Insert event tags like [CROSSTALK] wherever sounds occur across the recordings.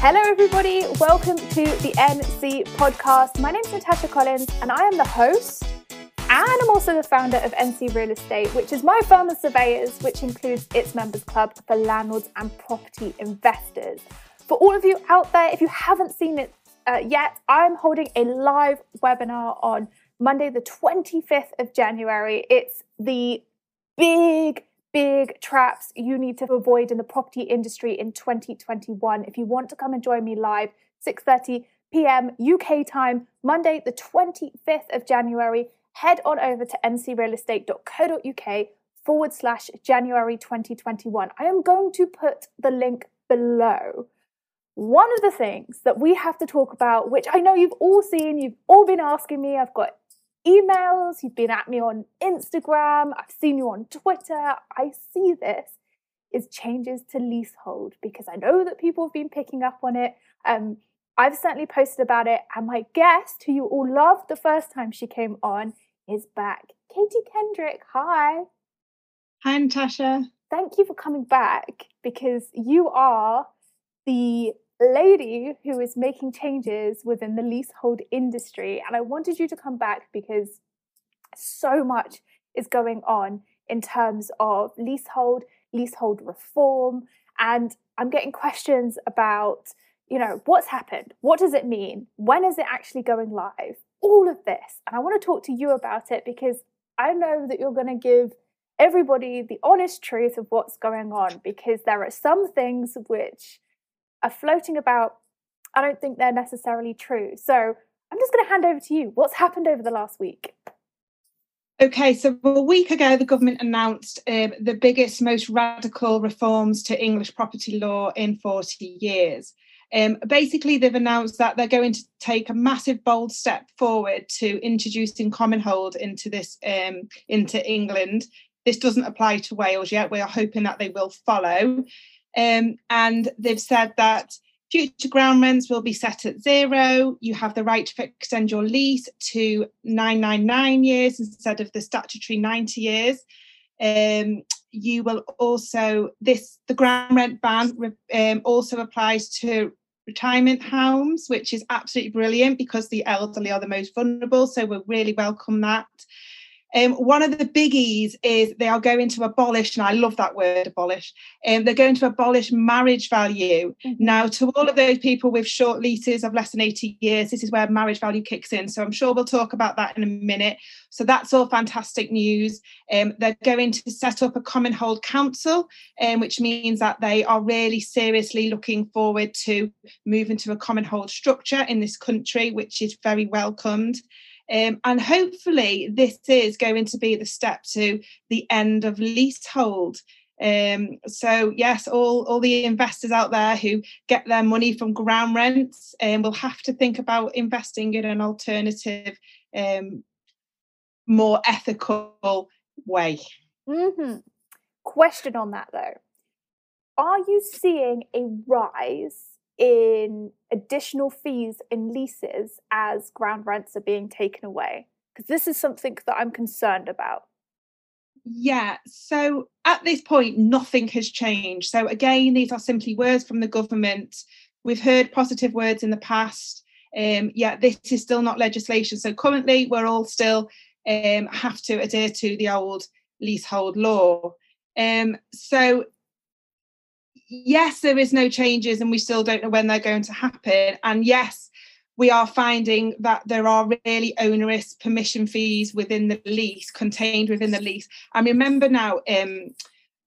Hello, everybody. Welcome to the NC podcast. My name is Natasha Collins, and I am the host. And I'm also the founder of NC Real Estate, which is my firm of surveyors, which includes its members club for landlords and property investors. For all of you out there, if you haven't seen it uh, yet, I'm holding a live webinar on Monday, the 25th of January. It's the big big traps you need to avoid in the property industry in 2021. If you want to come and join me live, 6:30 p.m. UK time, Monday, the 25th of January, head on over to ncrealestate.co.uk forward slash January 2021. I am going to put the link below. One of the things that we have to talk about, which I know you've all seen, you've all been asking me, I've got emails, you've been at me on Instagram, I've seen you on Twitter. I see this is changes to leasehold because I know that people have been picking up on it. Um, I've certainly posted about it, and my guest, who you all loved the first time she came on, is back. Katie Kendrick, hi. Hi, Natasha. Thank you for coming back because you are the lady who is making changes within the leasehold industry. And I wanted you to come back because so much is going on in terms of leasehold, leasehold reform. And I'm getting questions about, you know, what's happened? What does it mean? When is it actually going live? All of this. And I want to talk to you about it because I know that you're going to give everybody the honest truth of what's going on because there are some things which are floating about, I don't think they're necessarily true. So I'm just going to hand over to you. What's happened over the last week? Okay, so a week ago, the government announced um, the biggest, most radical reforms to English property law in 40 years. Um, basically, they've announced that they're going to take a massive, bold step forward to introducing common hold into this um, into England. This doesn't apply to Wales yet. We are hoping that they will follow. Um, and they've said that future ground rents will be set at zero. You have the right to extend your lease to 999 years instead of the statutory 90 years. Um, you will also this the ground rent ban um, also applies to retirement homes, which is absolutely brilliant because the elderly are the most vulnerable. So we really welcome that. Um, one of the biggies is they are going to abolish, and I love that word, abolish. Um, they're going to abolish marriage value. Mm-hmm. Now, to all of those people with short leases of less than 80 years, this is where marriage value kicks in. So I'm sure we'll talk about that in a minute. So that's all fantastic news. Um, they're going to set up a common hold council, um, which means that they are really seriously looking forward to moving to a common hold structure in this country, which is very welcomed. Um, and hopefully, this is going to be the step to the end of leasehold. Um, so yes, all all the investors out there who get their money from ground rents um, will have to think about investing in an alternative, um, more ethical way. Mm-hmm. Question on that though: Are you seeing a rise in additional fees in leases as ground rents are being taken away? Because this is something that I'm concerned about. Yeah, so at this point, nothing has changed. So, again, these are simply words from the government. We've heard positive words in the past. Um, yeah, this is still not legislation. So, currently, we're all still um, have to adhere to the old leasehold law. Um, so, yes, there is no changes and we still don't know when they're going to happen. And yes, we are finding that there are really onerous permission fees within the lease, contained within the lease. And remember now, um,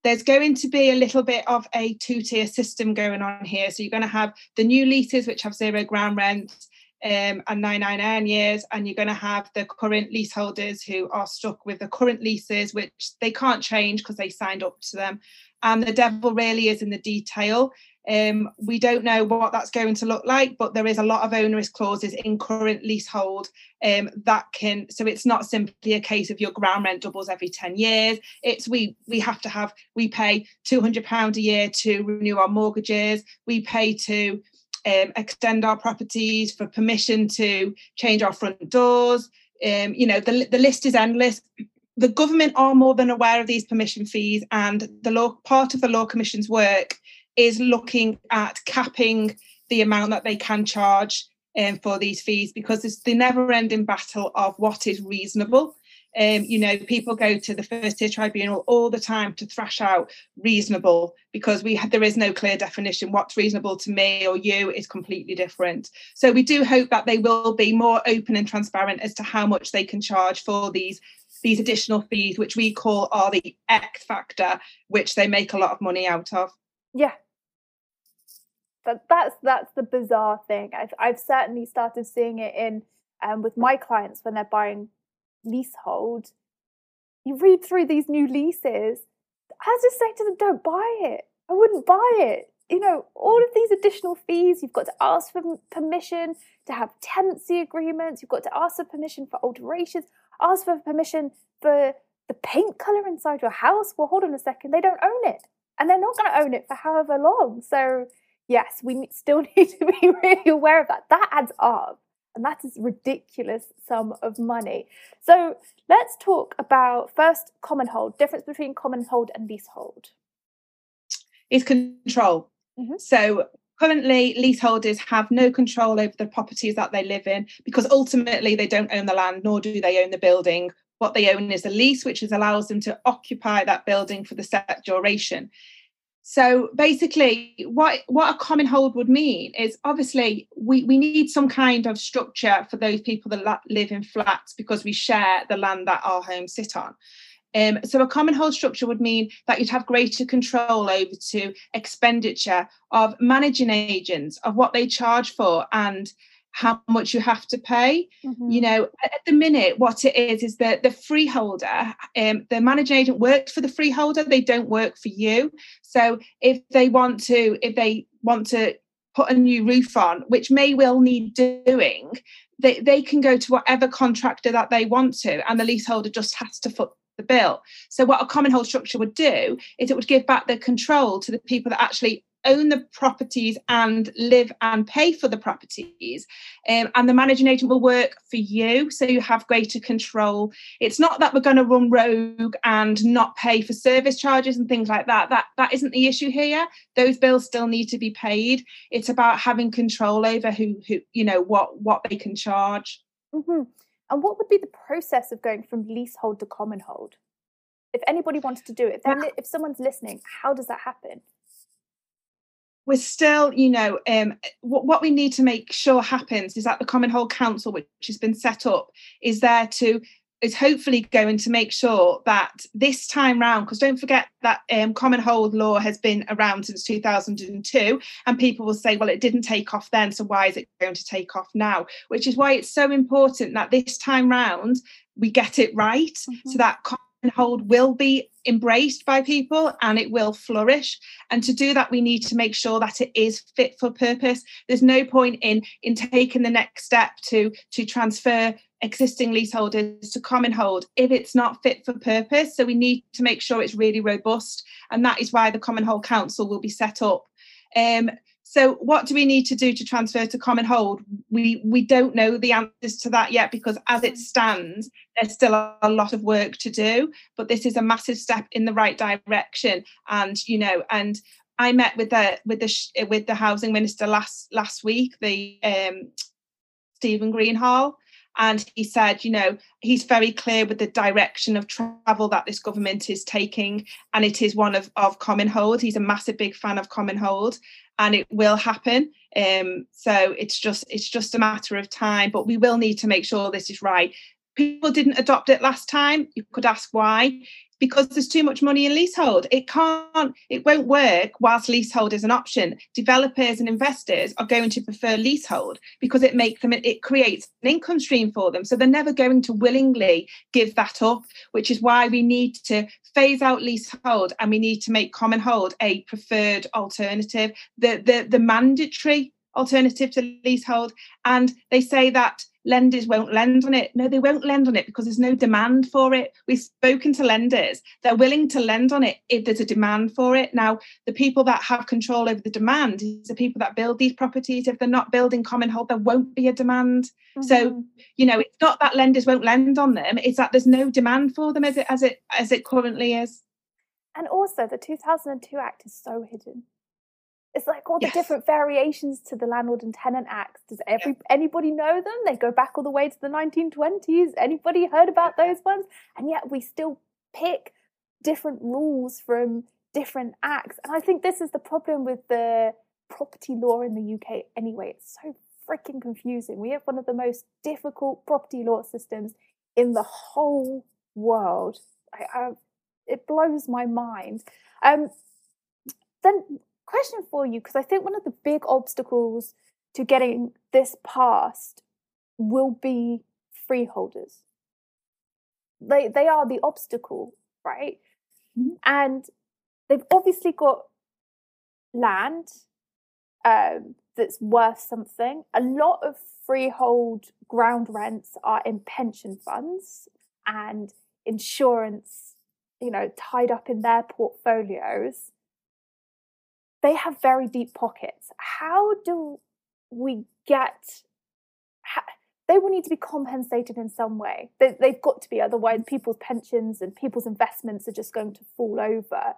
there's going to be a little bit of a two tier system going on here. So you're going to have the new leases, which have zero ground rent. Um, and 999 years, and you're going to have the current leaseholders who are stuck with the current leases, which they can't change because they signed up to them and the devil really is in the detail. Um, we don't know what that's going to look like, but there is a lot of onerous clauses in current leasehold um, that can. So it's not simply a case of your ground rent doubles every ten years. It's we we have to have we pay two hundred pound a year to renew our mortgages. We pay to um, extend our properties for permission to change our front doors. Um, you know the the list is endless the government are more than aware of these permission fees, and the law part of the law commission's work is looking at capping the amount that they can charge um, for these fees because it's the never ending battle of what is reasonable. Um, you know, people go to the first tier tribunal all the time to thrash out reasonable because we have, there is no clear definition. What's reasonable to me or you is completely different. So we do hope that they will be more open and transparent as to how much they can charge for these these additional fees, which we call are the X factor, which they make a lot of money out of. Yeah, that that's that's the bizarre thing. I've I've certainly started seeing it in um, with my clients when they're buying leasehold. You read through these new leases. I just say to them, don't buy it. I wouldn't buy it. You know, all mm. of these additional fees, you've got to ask for permission to have tenancy agreements, you've got to ask for permission for alterations, ask for permission for the paint colour inside your house. Well, hold on a second, they don't own it. And they're not going to own it for however long. So yes, we still [LAUGHS] need to be really aware of that. That adds up. And that is ridiculous sum of money. So let's talk about first common hold, difference between common hold and leasehold. Is control. Mm-hmm. So currently leaseholders have no control over the properties that they live in because ultimately they don't own the land nor do they own the building what they own is a lease which is allows them to occupy that building for the set duration so basically, what what a common hold would mean is obviously we, we need some kind of structure for those people that live in flats because we share the land that our homes sit on. Um, so a common hold structure would mean that you'd have greater control over to expenditure of managing agents, of what they charge for, and how much you have to pay. Mm-hmm. You know, at the minute, what it is is that the freeholder, um, the managing agent works for the freeholder. They don't work for you. So if they want to, if they want to put a new roof on, which may well need doing, they, they can go to whatever contractor that they want to, and the leaseholder just has to foot the bill. So what a common hold structure would do is it would give back the control to the people that actually own the properties and live and pay for the properties. Um, and the managing agent will work for you, so you have greater control. It's not that we're going to run rogue and not pay for service charges and things like that. That that isn't the issue here. Those bills still need to be paid. It's about having control over who who you know what what they can charge. Mm-hmm. And what would be the process of going from leasehold to common hold? If anybody wanted to do it, then if someone's listening, how does that happen? We're still, you know, um, what, what we need to make sure happens is that the Common Hold Council, which has been set up, is there to is hopefully going to make sure that this time round, because don't forget that um, common hold law has been around since 2002, and people will say, well, it didn't take off then, so why is it going to take off now? Which is why it's so important that this time round we get it right, mm-hmm. so that hold will be embraced by people and it will flourish. And to do that we need to make sure that it is fit for purpose. There's no point in in taking the next step to to transfer existing leaseholders to common hold if it's not fit for purpose. So we need to make sure it's really robust and that is why the common hold council will be set up. Um, so what do we need to do to transfer to common hold? We we don't know the answers to that yet because as it stands, there's still a lot of work to do. But this is a massive step in the right direction. And you know, and I met with the with the with the housing minister last last week, the um, Stephen Greenhalgh, and he said, you know, he's very clear with the direction of travel that this government is taking, and it is one of of Common Hold. He's a massive big fan of Common Hold, and it will happen. Um, so it's just it's just a matter of time, but we will need to make sure this is right. People didn't adopt it last time. You could ask why because there's too much money in leasehold. It can't, it won't work whilst leasehold is an option. Developers and investors are going to prefer leasehold because it makes them, it creates an income stream for them. So they're never going to willingly give that up, which is why we need to phase out leasehold and we need to make common hold a preferred alternative. The the the mandatory alternative to leasehold. And they say that lenders won't lend on it. No, they won't lend on it because there's no demand for it. We've spoken to lenders. They're willing to lend on it if there's a demand for it. Now, the people that have control over the demand is the people that build these properties. If they're not building common hold, there won't be a demand. Mm-hmm. So, you know, it's not that lenders won't lend on them, it's that there's no demand for them as it as it as it currently is. And also the 2002 Act is so hidden It's like all the yes. different variations to the Landlord and Tenant Acts. Does every yeah. anybody know them? They go back all the way to the 1920s. Anybody heard about those ones? And yet we still pick different rules from different acts. And I think this is the problem with the property law in the UK anyway. It's so freaking confusing. We have one of the most difficult property law systems in the whole world. I, I, it blows my mind. Um, then, question for you, because I think one of the big obstacles to getting this passed will be freeholders. They they are the obstacle, right? Mm-hmm. And they've obviously got land um, that's worth something. A lot of freehold ground rents are in pension funds and insurance, you know, tied up in their portfolios. They have very deep pockets. How do we get? How, they will need to be compensated in some way. They, they've got to be, otherwise, people's pensions and people's investments are just going to fall over.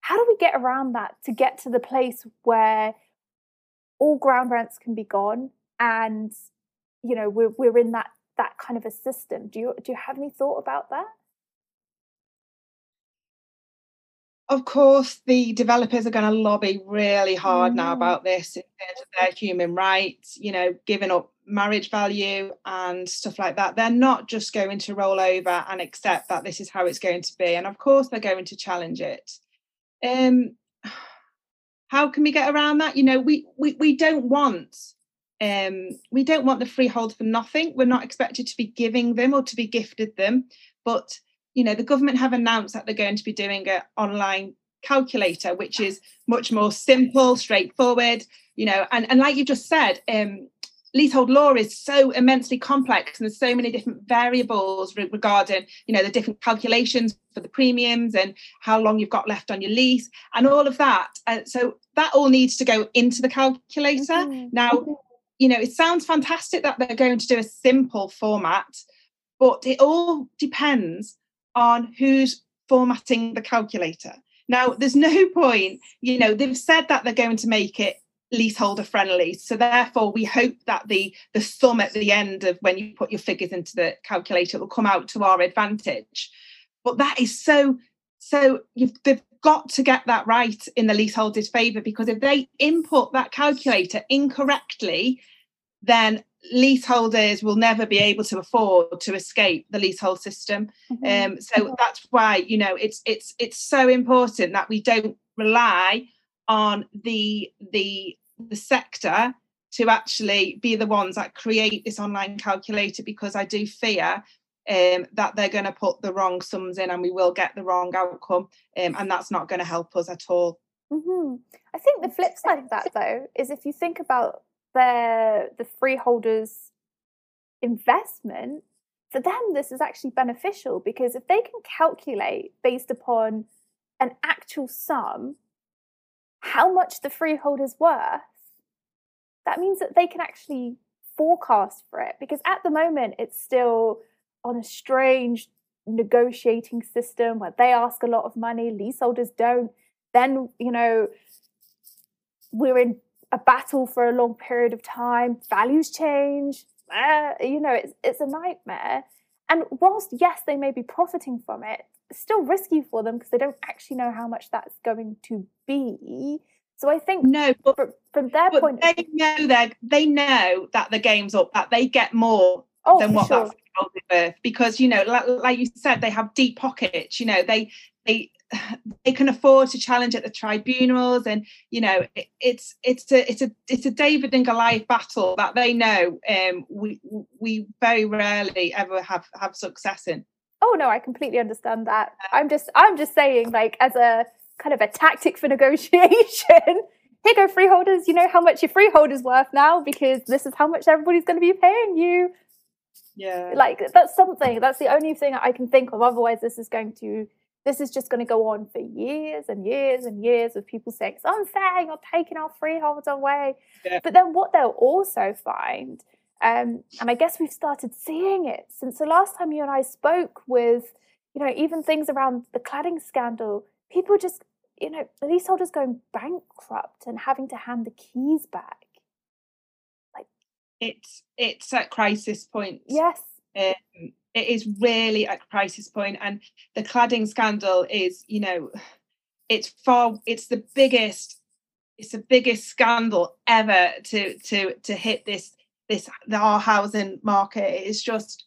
How do we get around that to get to the place where all ground rents can be gone and you know we're we're in that that kind of a system do you do you have any thought about that of course the developers are going to lobby really hard mm. now about this in terms of their human rights you know giving up marriage value and stuff like that. They're not just going to roll over and accept that this is how it's going to be and of course they're going to challenge it. Um how can we get around that? You know we we, we don't want um, we don't want the freehold for nothing. We're not expected to be giving them or to be gifted them but you know the government have announced that they're going to be doing an online calculator which is much more simple straightforward you know and, and like you just said um, leasehold law is so immensely complex and there's so many different variables re- regarding you know the different calculations for the premiums and how long you've got left on your lease and all of that. Uh, so that all needs to go into the calculator. Mm-hmm. now you know it sounds fantastic that they're going to do a simple format but it all depends on who's formatting the calculator now there's no [LAUGHS] point you know they've said that they're going to make it leaseholder friendly. So therefore, we hope that the the sum at the end of when you put your figures into the calculator will come out to our advantage. But that is so so you've they've got to get that right in the leaseholder's favour because if they input that calculator incorrectly, then leaseholders will never be able to afford to escape the leasehold system. Mm-hmm. Um, so that's why you know it's it's it's so important that we don't rely on the the the sector to actually be the ones that create this online calculator because I do fear um, that they're going to put the wrong sums in and we will get the wrong outcome, um, and that's not going to help us at all. Mm-hmm. I think the flip side of that, though, is if you think about the the freeholders' investment, for them this is actually beneficial because if they can calculate based upon an actual sum how much the freehold is worth, that means that they can actually forecast for it because at the moment it's still on a strange negotiating system where they ask a lot of money, leaseholders don't. Then, you know, we're in a battle for a long period of time, values change, uh, you know, it's, it's a nightmare. And whilst, yes, they may be profiting from it, still risky for them because they don't actually know how much that's going to be. So I think no, but from, from their but point, they know that they know that the game's up, that they get more oh, than what sure. that's worth because you know, like, like you said, they have deep pockets. You know, they they [SIGHS] they can afford to challenge at the tribunals and you know it, it's it's a it's a it's a david and goliath battle that they know um we we very rarely ever have have success in. Oh no i completely understand that. I'm just i'm just saying like as a kind of a tactic for [LAUGHS] negotiation here go freeholders. You know how much your freeholder's worth now because this is how much everybody's going to be paying you. Yeah. Like that's something that's the only thing i can think of otherwise this is going to this is just going to go on for years and years and years of people saying it's unfair you're taking our freeholds away yeah. but then what they'll also find um, and I guess we've started seeing it since the last time you and I spoke with, you know, even things around the cladding scandal. People just, you know, leaseholders going bankrupt and having to hand the keys back. Like it's it's at crisis point. Yes. Um, it is really at crisis point and the cladding scandal is you know it's far it's the biggest it's the biggest scandal ever to to to hit this this our housing market. It's just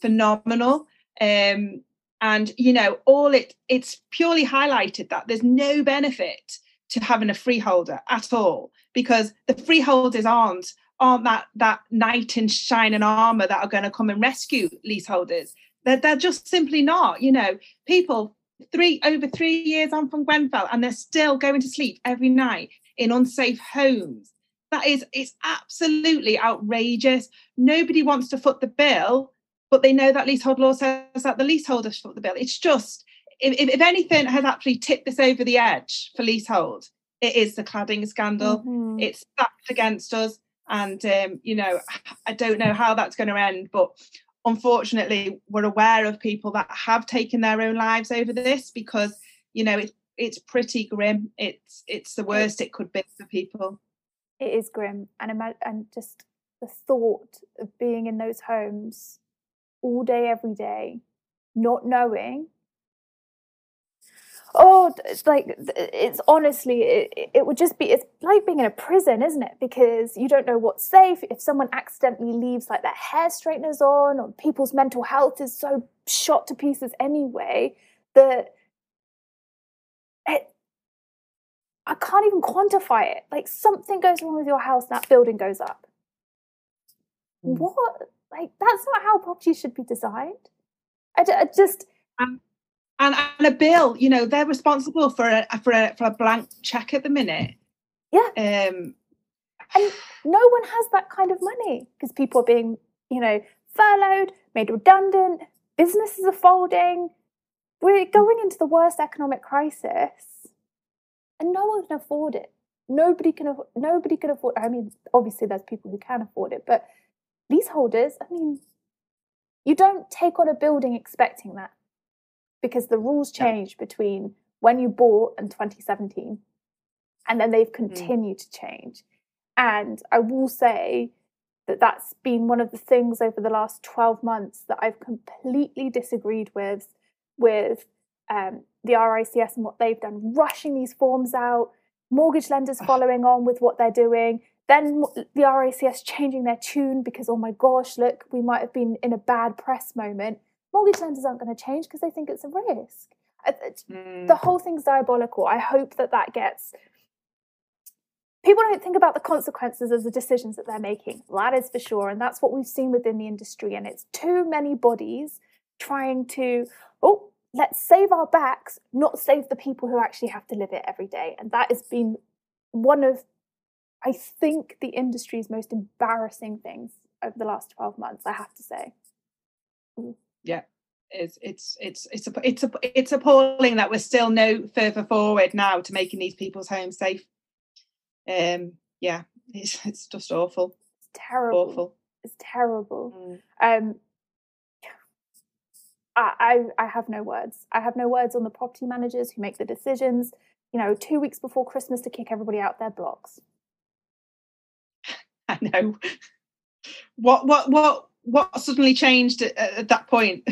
phenomenal. Um and you know all it it's purely highlighted that there's no benefit to having a freeholder at all because the freeholders aren't aren't that that knight in shining armor that are going to come and rescue leaseholders. They're, they're just simply not. You know, people three over three years on from Grenfell, and they're still going to sleep every night in unsafe homes. That is, it's absolutely outrageous. Nobody wants to foot the bill, but they know that leasehold law says that the leaseholder should foot the bill. It's just, if, if anything has actually tipped this over the edge for leasehold, it is the cladding scandal. Mm-hmm. It's stacked against us and um, you know i don't know how that's going to end but unfortunately we're aware of people that have taken their own lives over this because you know it's it's pretty grim. It's it's the worst it could be for people. It is grim. And imagine and just the thought of being in those homes all day every day not knowing oh it's like it's honestly it, it, would just be it's like being in a prison isn't it? Because you don't know what's safe. If someone accidentally leaves like their hair straighteners on or people's mental health is so shot to pieces anyway that it i can't even quantify it. Like something goes wrong with your house that building goes up. Mm. what? Like that's not how property should be designed. I, I just um, and, and a bill you know they're responsible for a for a for a blank check at the minute. Yeah. Um and no one has that kind of money because people are being you know furloughed made redundant businesses are folding. We're going into the worst economic crisis and no one can afford it. Nobody can nobody can afford i mean obviously there's people who can afford it but leaseholders i mean you don't take on a building expecting that because the rules changed yeah. between when you bought and 2017 and then they've mm. continued mm. to change and i will say that that's been one of the things over the last 12 months that i've completely disagreed with with um, the rics and what they've done rushing these forms out mortgage lenders following on with what they're doing then the RICS changing their tune because oh my gosh look we might have been in a bad press moment mortgage lenders aren't going to change because they think it's a risk. Mm. The whole thing's diabolical. I hope that that gets. People don't think about the consequences of the decisions that they're making. That is for sure. And that's what we've seen within the industry. And it's too many bodies trying to, oh, let's save our backs, not save the people who actually have to live it every day. And that has been one of, I think, the industry's most embarrassing things over the last 12 months, I have to say. Mm yeah it's it's it's it's it's it's appalling that we're still no further forward now to making these people's homes safe um yeah it's [LAUGHS] it's just awful it's terrible awful it's terrible mm. um I, I I have no words. I have no words on the property managers who make the decisions. You know, two weeks before Christmas to kick everybody out their blocks. [LAUGHS] I know. What what what what suddenly changed at, at that point?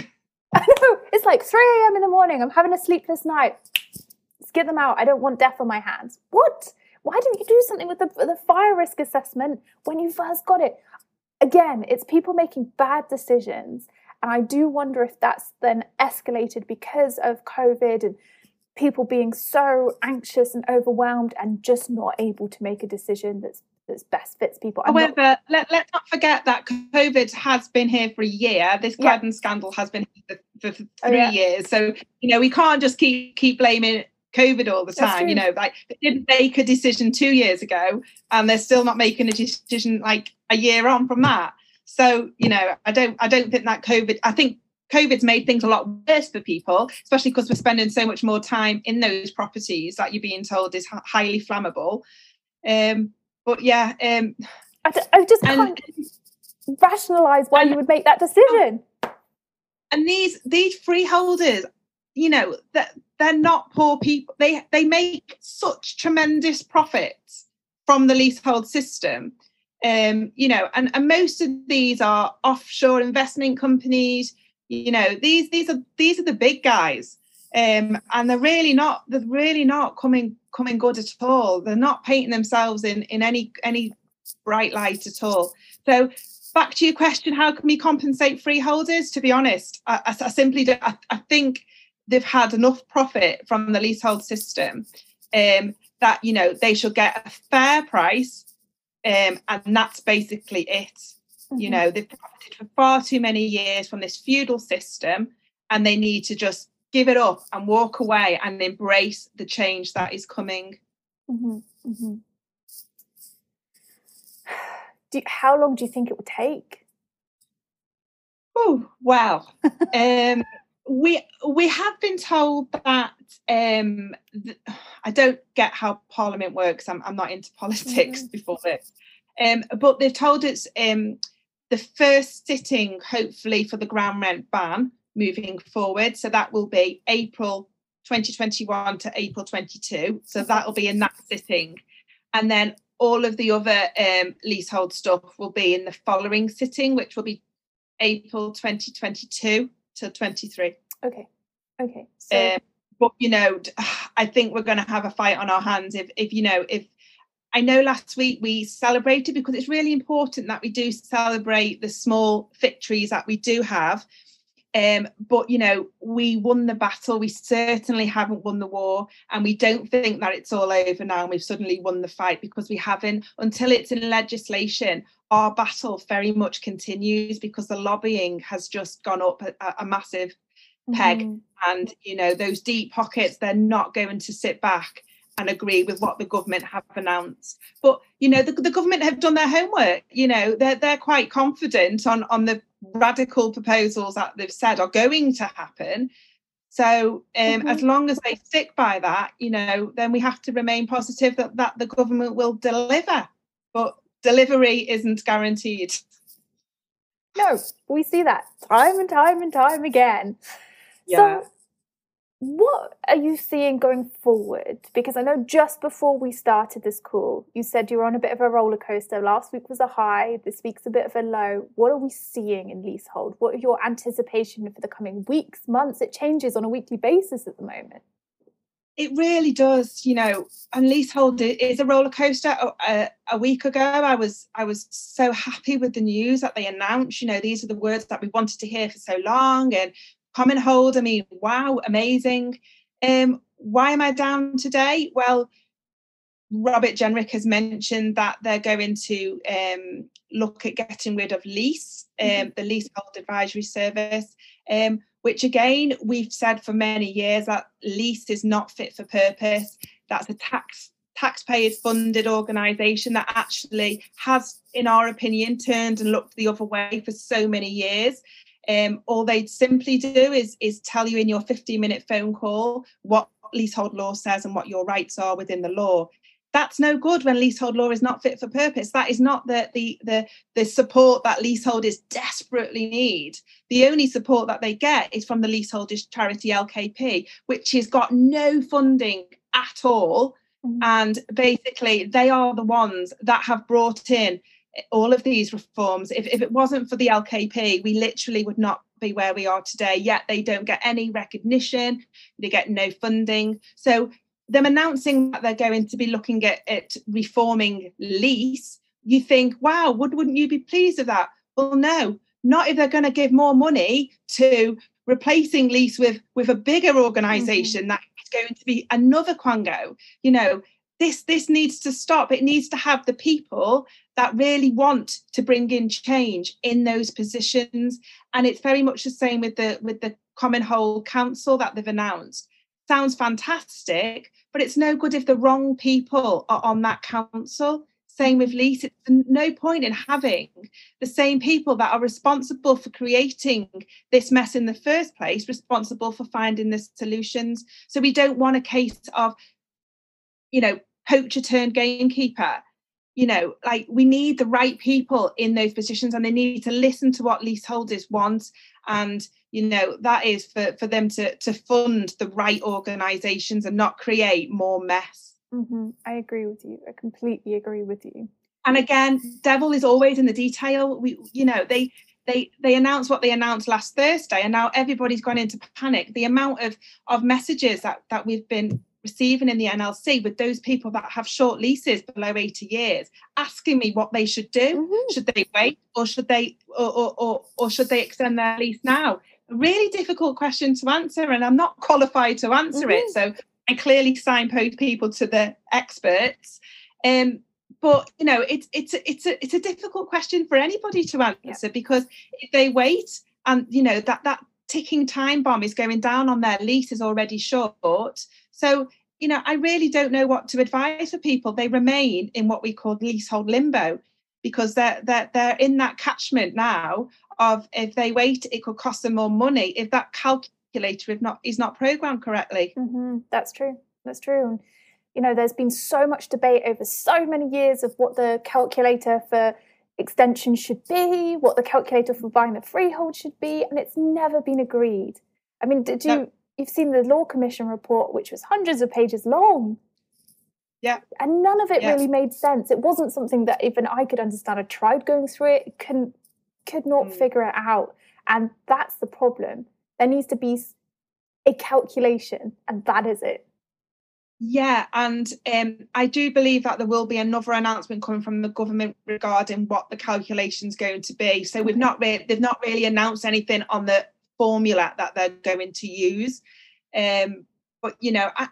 I [LAUGHS] know. [LAUGHS] It's like 3 a.m. in the morning. I'm having a sleepless night. Let's get them out. I don't want death on my hands. What? Why didn't you do something with the, the fire risk assessment when you first got it? Again, it's people making bad decisions. And I do wonder if that's then escalated because of COVID and people being so anxious and overwhelmed and just not able to make a decision that's that best fits people. I'm However, not... let, let's not forget that COVID has been here for a year. This cladding yeah. scandal has been here for, for, oh, three oh, yeah. years. So, you know, we can't just keep keep blaming COVID all the time. You know, like they didn't make a decision two years ago and they're still not making a decision like a year on from that. So, you know, I don't I don't think that COVID I think COVID's made things a lot worse for people, especially because we're spending so much more time in those properties that you're being told is highly flammable. Um, but yeah, um, I, d- I just can't and, rationalize why and, you would make that decision. And these these freeholders, you know, that they're not poor people. They they make such tremendous profits from the leasehold system. Um, you know, and, and most of these are offshore investment companies. You know, these these are these are the big guys. Um, and they're really not they're really not coming coming good at all. They're not painting themselves in in any any bright light at all. So back to your question, how can we compensate freeholders? To be honest, I, I, I simply don't. I, I, think they've had enough profit from the leasehold system um, that you know they should get a fair price, um, and that's basically it. Mm-hmm. You know they've profited for far too many years from this feudal system, and they need to just give it up and walk away and embrace the change that is coming. Mm-hmm. Mm-hmm [SIGHS] do, how long do you think it will take? Oh well, [LAUGHS] um, we we have been told that um, th- I don't get how Parliament works. I'm I'm not into [LAUGHS] politics mm-hmm. before this, um, but they've told us um, the first sitting, hopefully, for the ground rent ban moving forward. So that will be April 2021 to April 22. So that will be in that sitting, and then all of the other um, leasehold stuff will be in the following sitting, which will be April 2022 till 23. Okay. Okay. So... Um, but you know, [SIGHS] I think we're going to have a fight on our hands if, if you know, if I know last week we celebrated because it's really important that we do celebrate the small victories that we do have um, but you know, we won the battle. We certainly haven't won the war, and we don't think that it's all over now. And we've suddenly won the fight because we haven't. Until it's in legislation, our battle very much continues because the lobbying has just gone up a, a massive peg. Mm-hmm. And you know, those deep pockets, they're not going to sit back and agree with what the government have announced. But you know, the, the government have done their homework. You know, they're they're quite confident on on the radical proposals that they've said are going to happen. So um, mm-hmm. as long as they stick by that, you know, then we have to remain positive that that the government will deliver. But delivery isn't guaranteed. No, we see that time and time and time again. Yeah. So what are you seeing going forward? Because I know just before we started this call, you said you were on a bit of a roller coaster. Last week was a high, this week's a bit of a low. What are we seeing in leasehold? What are your anticipation for the coming weeks, months? It changes on a weekly basis at the moment. It really does, you know. And leasehold is a roller coaster. A, a week ago, I was I was so happy with the news that they announced. You know, these are the words that we wanted to hear for so long, and Common hold. I mean, wow, amazing. Um, why am I down today? Well, Robert Jenrick has mentioned that they're going to um, look at getting rid of lease, um, mm-hmm. the leasehold advisory service, um, which again we've said for many years that lease is not fit for purpose. That's a tax taxpayers funded organisation that actually has, in our opinion, turned and looked the other way for so many years. Um, all they'd simply do is is tell you in your 15 minute phone call what leasehold law says and what your rights are within the law. That's no good when leasehold law is not fit for purpose. That is not the the the, the support that leaseholders desperately need. The only support that they get is from the leaseholders charity LKP, which has got no funding at all. Mm-hmm. And basically, they are the ones that have brought in all of these reforms, if, if it wasn't for the LKP, we literally would not be where we are today. Yet they don't get any recognition, they get no funding. So them announcing that they're going to be looking at, at reforming lease, you think, wow, would, wouldn't you be pleased with that? Well, no, not if they're going to give more money to replacing lease with with a bigger organization mm-hmm. that's going to be another quango you know this this needs to stop. It needs to have the people that really want to bring in change in those positions. And it's very much the same with the with the common hold council that they've announced. Sounds fantastic but it's no good if the wrong people are on that council. Same with lease it's no point in having the same people that are responsible for creating this mess in the first place responsible for finding the solutions. So we don't want a case of you know poacher turned gamekeeper. You know like we need the right people in those positions and they need to listen to what leaseholders want and you know that is for for them to to fund the right organizations and not create more mess. Mm-hmm. i agree with you. I completely agree with you. And again devil is always in the detail. We you know they they they announced what they announced last thursday and now everybody's gone into panic. The amount of of messages that that we've been receiving in the NLC with those people that have short leases below 80 years asking me what they should do. Mm-hmm. Should they wait or should they or, or, or, or should they extend their lease now? A really difficult question to answer, and I'm not qualified to answer mm-hmm. it. So I clearly signpost people to the experts. Um, but you know, it's it's a, it's a it's a difficult question for anybody to answer yeah. because if they wait and you know that that ticking time bomb is going down on their lease is already short so, you know, I really don't know what to advise for people. They remain in what we call leasehold limbo because they're they're they're in that catchment now of if they wait, it could cost them more money if that calculator if not is not programmed correctly. Mm-hmm. That's true. That's true. And, you know, there's been so much debate over so many years of what the calculator for extension should be, what the calculator for buying the freehold should be, and it's never been agreed. I mean, did you no you've seen the Law Commission report, which was hundreds of pages long. Yeah. And none of it yes. really made sense. It wasn't something that even I could understand. I tried going through it, couldn't could not mm. figure it out. And that's the problem. There needs to be a calculation, and that is it. Yeah, and um, I do believe that there will be another announcement coming from the government regarding what the calculation is going to be. So we've not really they've not really announced anything on the formula that they're going to use. Um, but you know, I,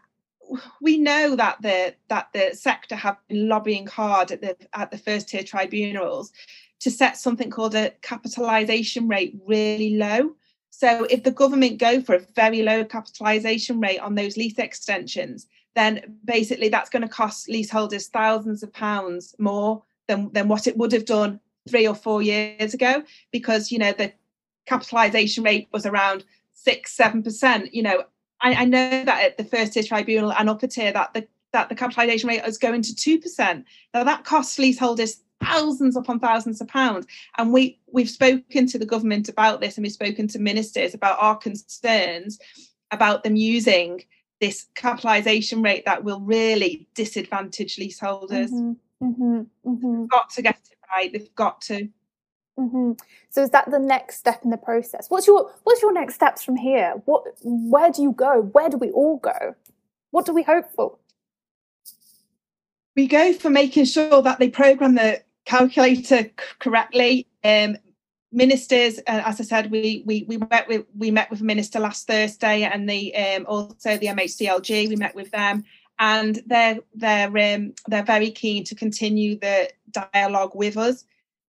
we know that the that the sector have been lobbying hard at the at the first tier tribunals to set something called a capitalisation rate really low. So if the government go for a very low capitalisation rate on those lease extensions, then basically that's going to cost leaseholders thousands of pounds more than, than what it would have done three or four years ago because you know the capitalisation rate was around six, seven percent. You know, I, I, know that at the first tier tribunal and upper tier that the that the capitalisation rate is going to two percent. Now that costs leaseholders thousands upon thousands of pounds. And we we've spoken to the government about this, and we've spoken to ministers about our concerns about them using this capitalisation rate that will really disadvantage leaseholders. Mm-hmm, mm-hmm, mm-hmm. got to get it right. They've got to. Mm-hmm. So is that the next step in the process? What's your What's your next steps from here? What Where do you go? Where do we all go? What do we hope for? We go for making sure that they program the calculator correctly. Um, ministers, uh, as I said, we we we met with we met with a minister last Thursday, and the um, also the MHCLG. We met with them, and they're they're um, they're very keen to continue the dialogue with us.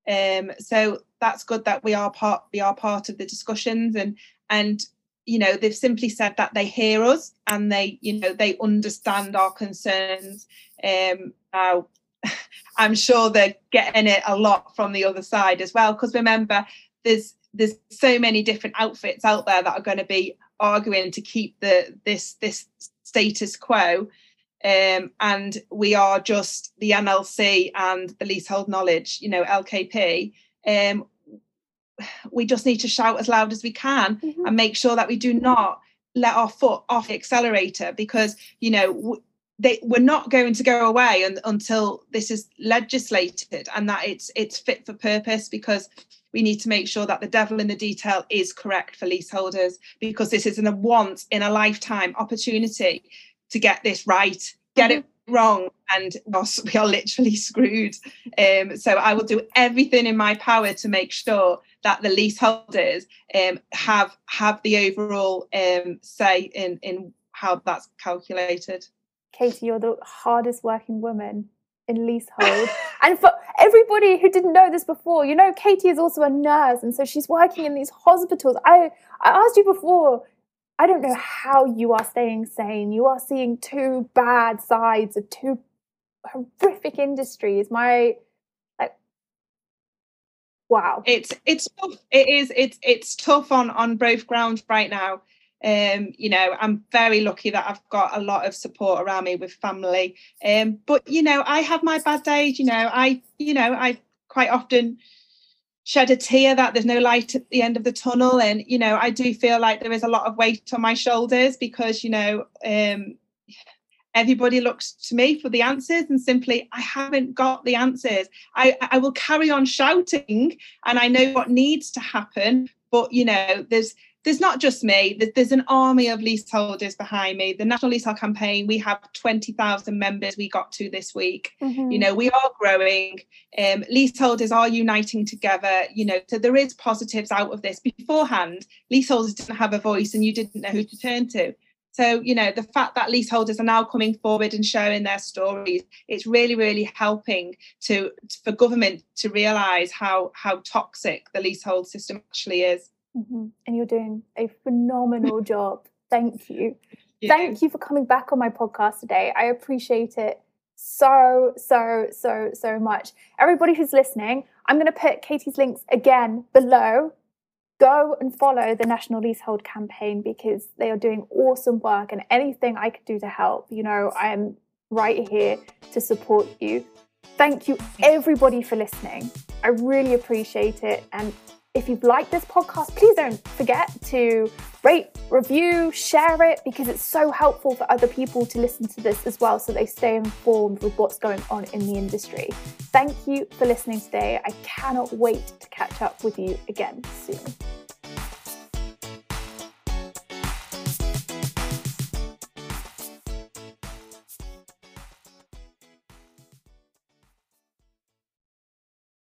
Um, so that's good that we are part we are part of the discussions and and you know they've simply said that they hear us and they you know they understand our concerns. Um, now [LAUGHS] I'm sure they're getting it a lot from the other side as well because remember there's there's so many different outfits out there that are going to be arguing to keep the this this status quo um, and we are just the NLC and the leasehold knowledge, you know, LKP. Um, we just need to shout as loud as we can mm-hmm. and make sure that we do not let our foot off the accelerator because you know w- they we're not going to go away un- until this is legislated and that it's it's fit for purpose because we need to make sure that the devil in the detail is correct for leaseholders because this is a once in a lifetime opportunity to get this right, get mm-hmm. it wrong, and we are literally [LAUGHS] screwed. Um, so I will do everything in my power to make sure that the leaseholders um, have have the overall um, say in in how that's calculated. Katie, you're the hardest working woman in leasehold. [LAUGHS] and for everybody who didn't know this before, you know, Katie is also a nurse, and so she's working in these hospitals. I I asked you before, I don't know how you are staying sane. You are seeing two bad sides of two horrific industries. My wow. It's it's tough. It is it's it's tough on on both grounds right now. Um, you know, I'm very lucky that I've got a lot of support around me with family. Um, but you know, I have my bad days, you know, I you know, I quite often shed a tear that there's no light at the end of the tunnel. And you know i do feel like there is a lot of weight on my shoulders because you know um, everybody looks to me for the answers and simply i haven't got the answers. I i will carry on shouting and i know what needs to happen but you know there's there's not just me, there's an army of leaseholders behind me. The National Leasehold Campaign, we have 20,000 members we got to this week. Mm-hmm. You know, we are growing. Um, leaseholders are uniting together, you know, so there is positives out of this. Beforehand, leaseholders didn't have a voice and you didn't know who to turn to. So, you know, the fact that leaseholders are now coming forward and sharing their stories, it's really, really helping to for government to realise how how toxic the leasehold system actually is. Mm-hmm. And you're doing a phenomenal [LAUGHS] job. Thank you. Yeah. Thank you for coming back on my podcast today. I appreciate it so, so, so, so much. Everybody who's listening, I'm going to put Katie's links again below. Go and follow the National Leasehold campaign because they are doing awesome work and anything I could do to help, you know, I'm right here to support you. Thank you, everybody, for listening. I really appreciate it. And if you've liked this podcast, please don't forget to rate, review, share it because it's so helpful for other people to listen to this as well so they stay informed with what's going on in the industry. Thank you for listening today. I cannot wait to catch up with you again soon.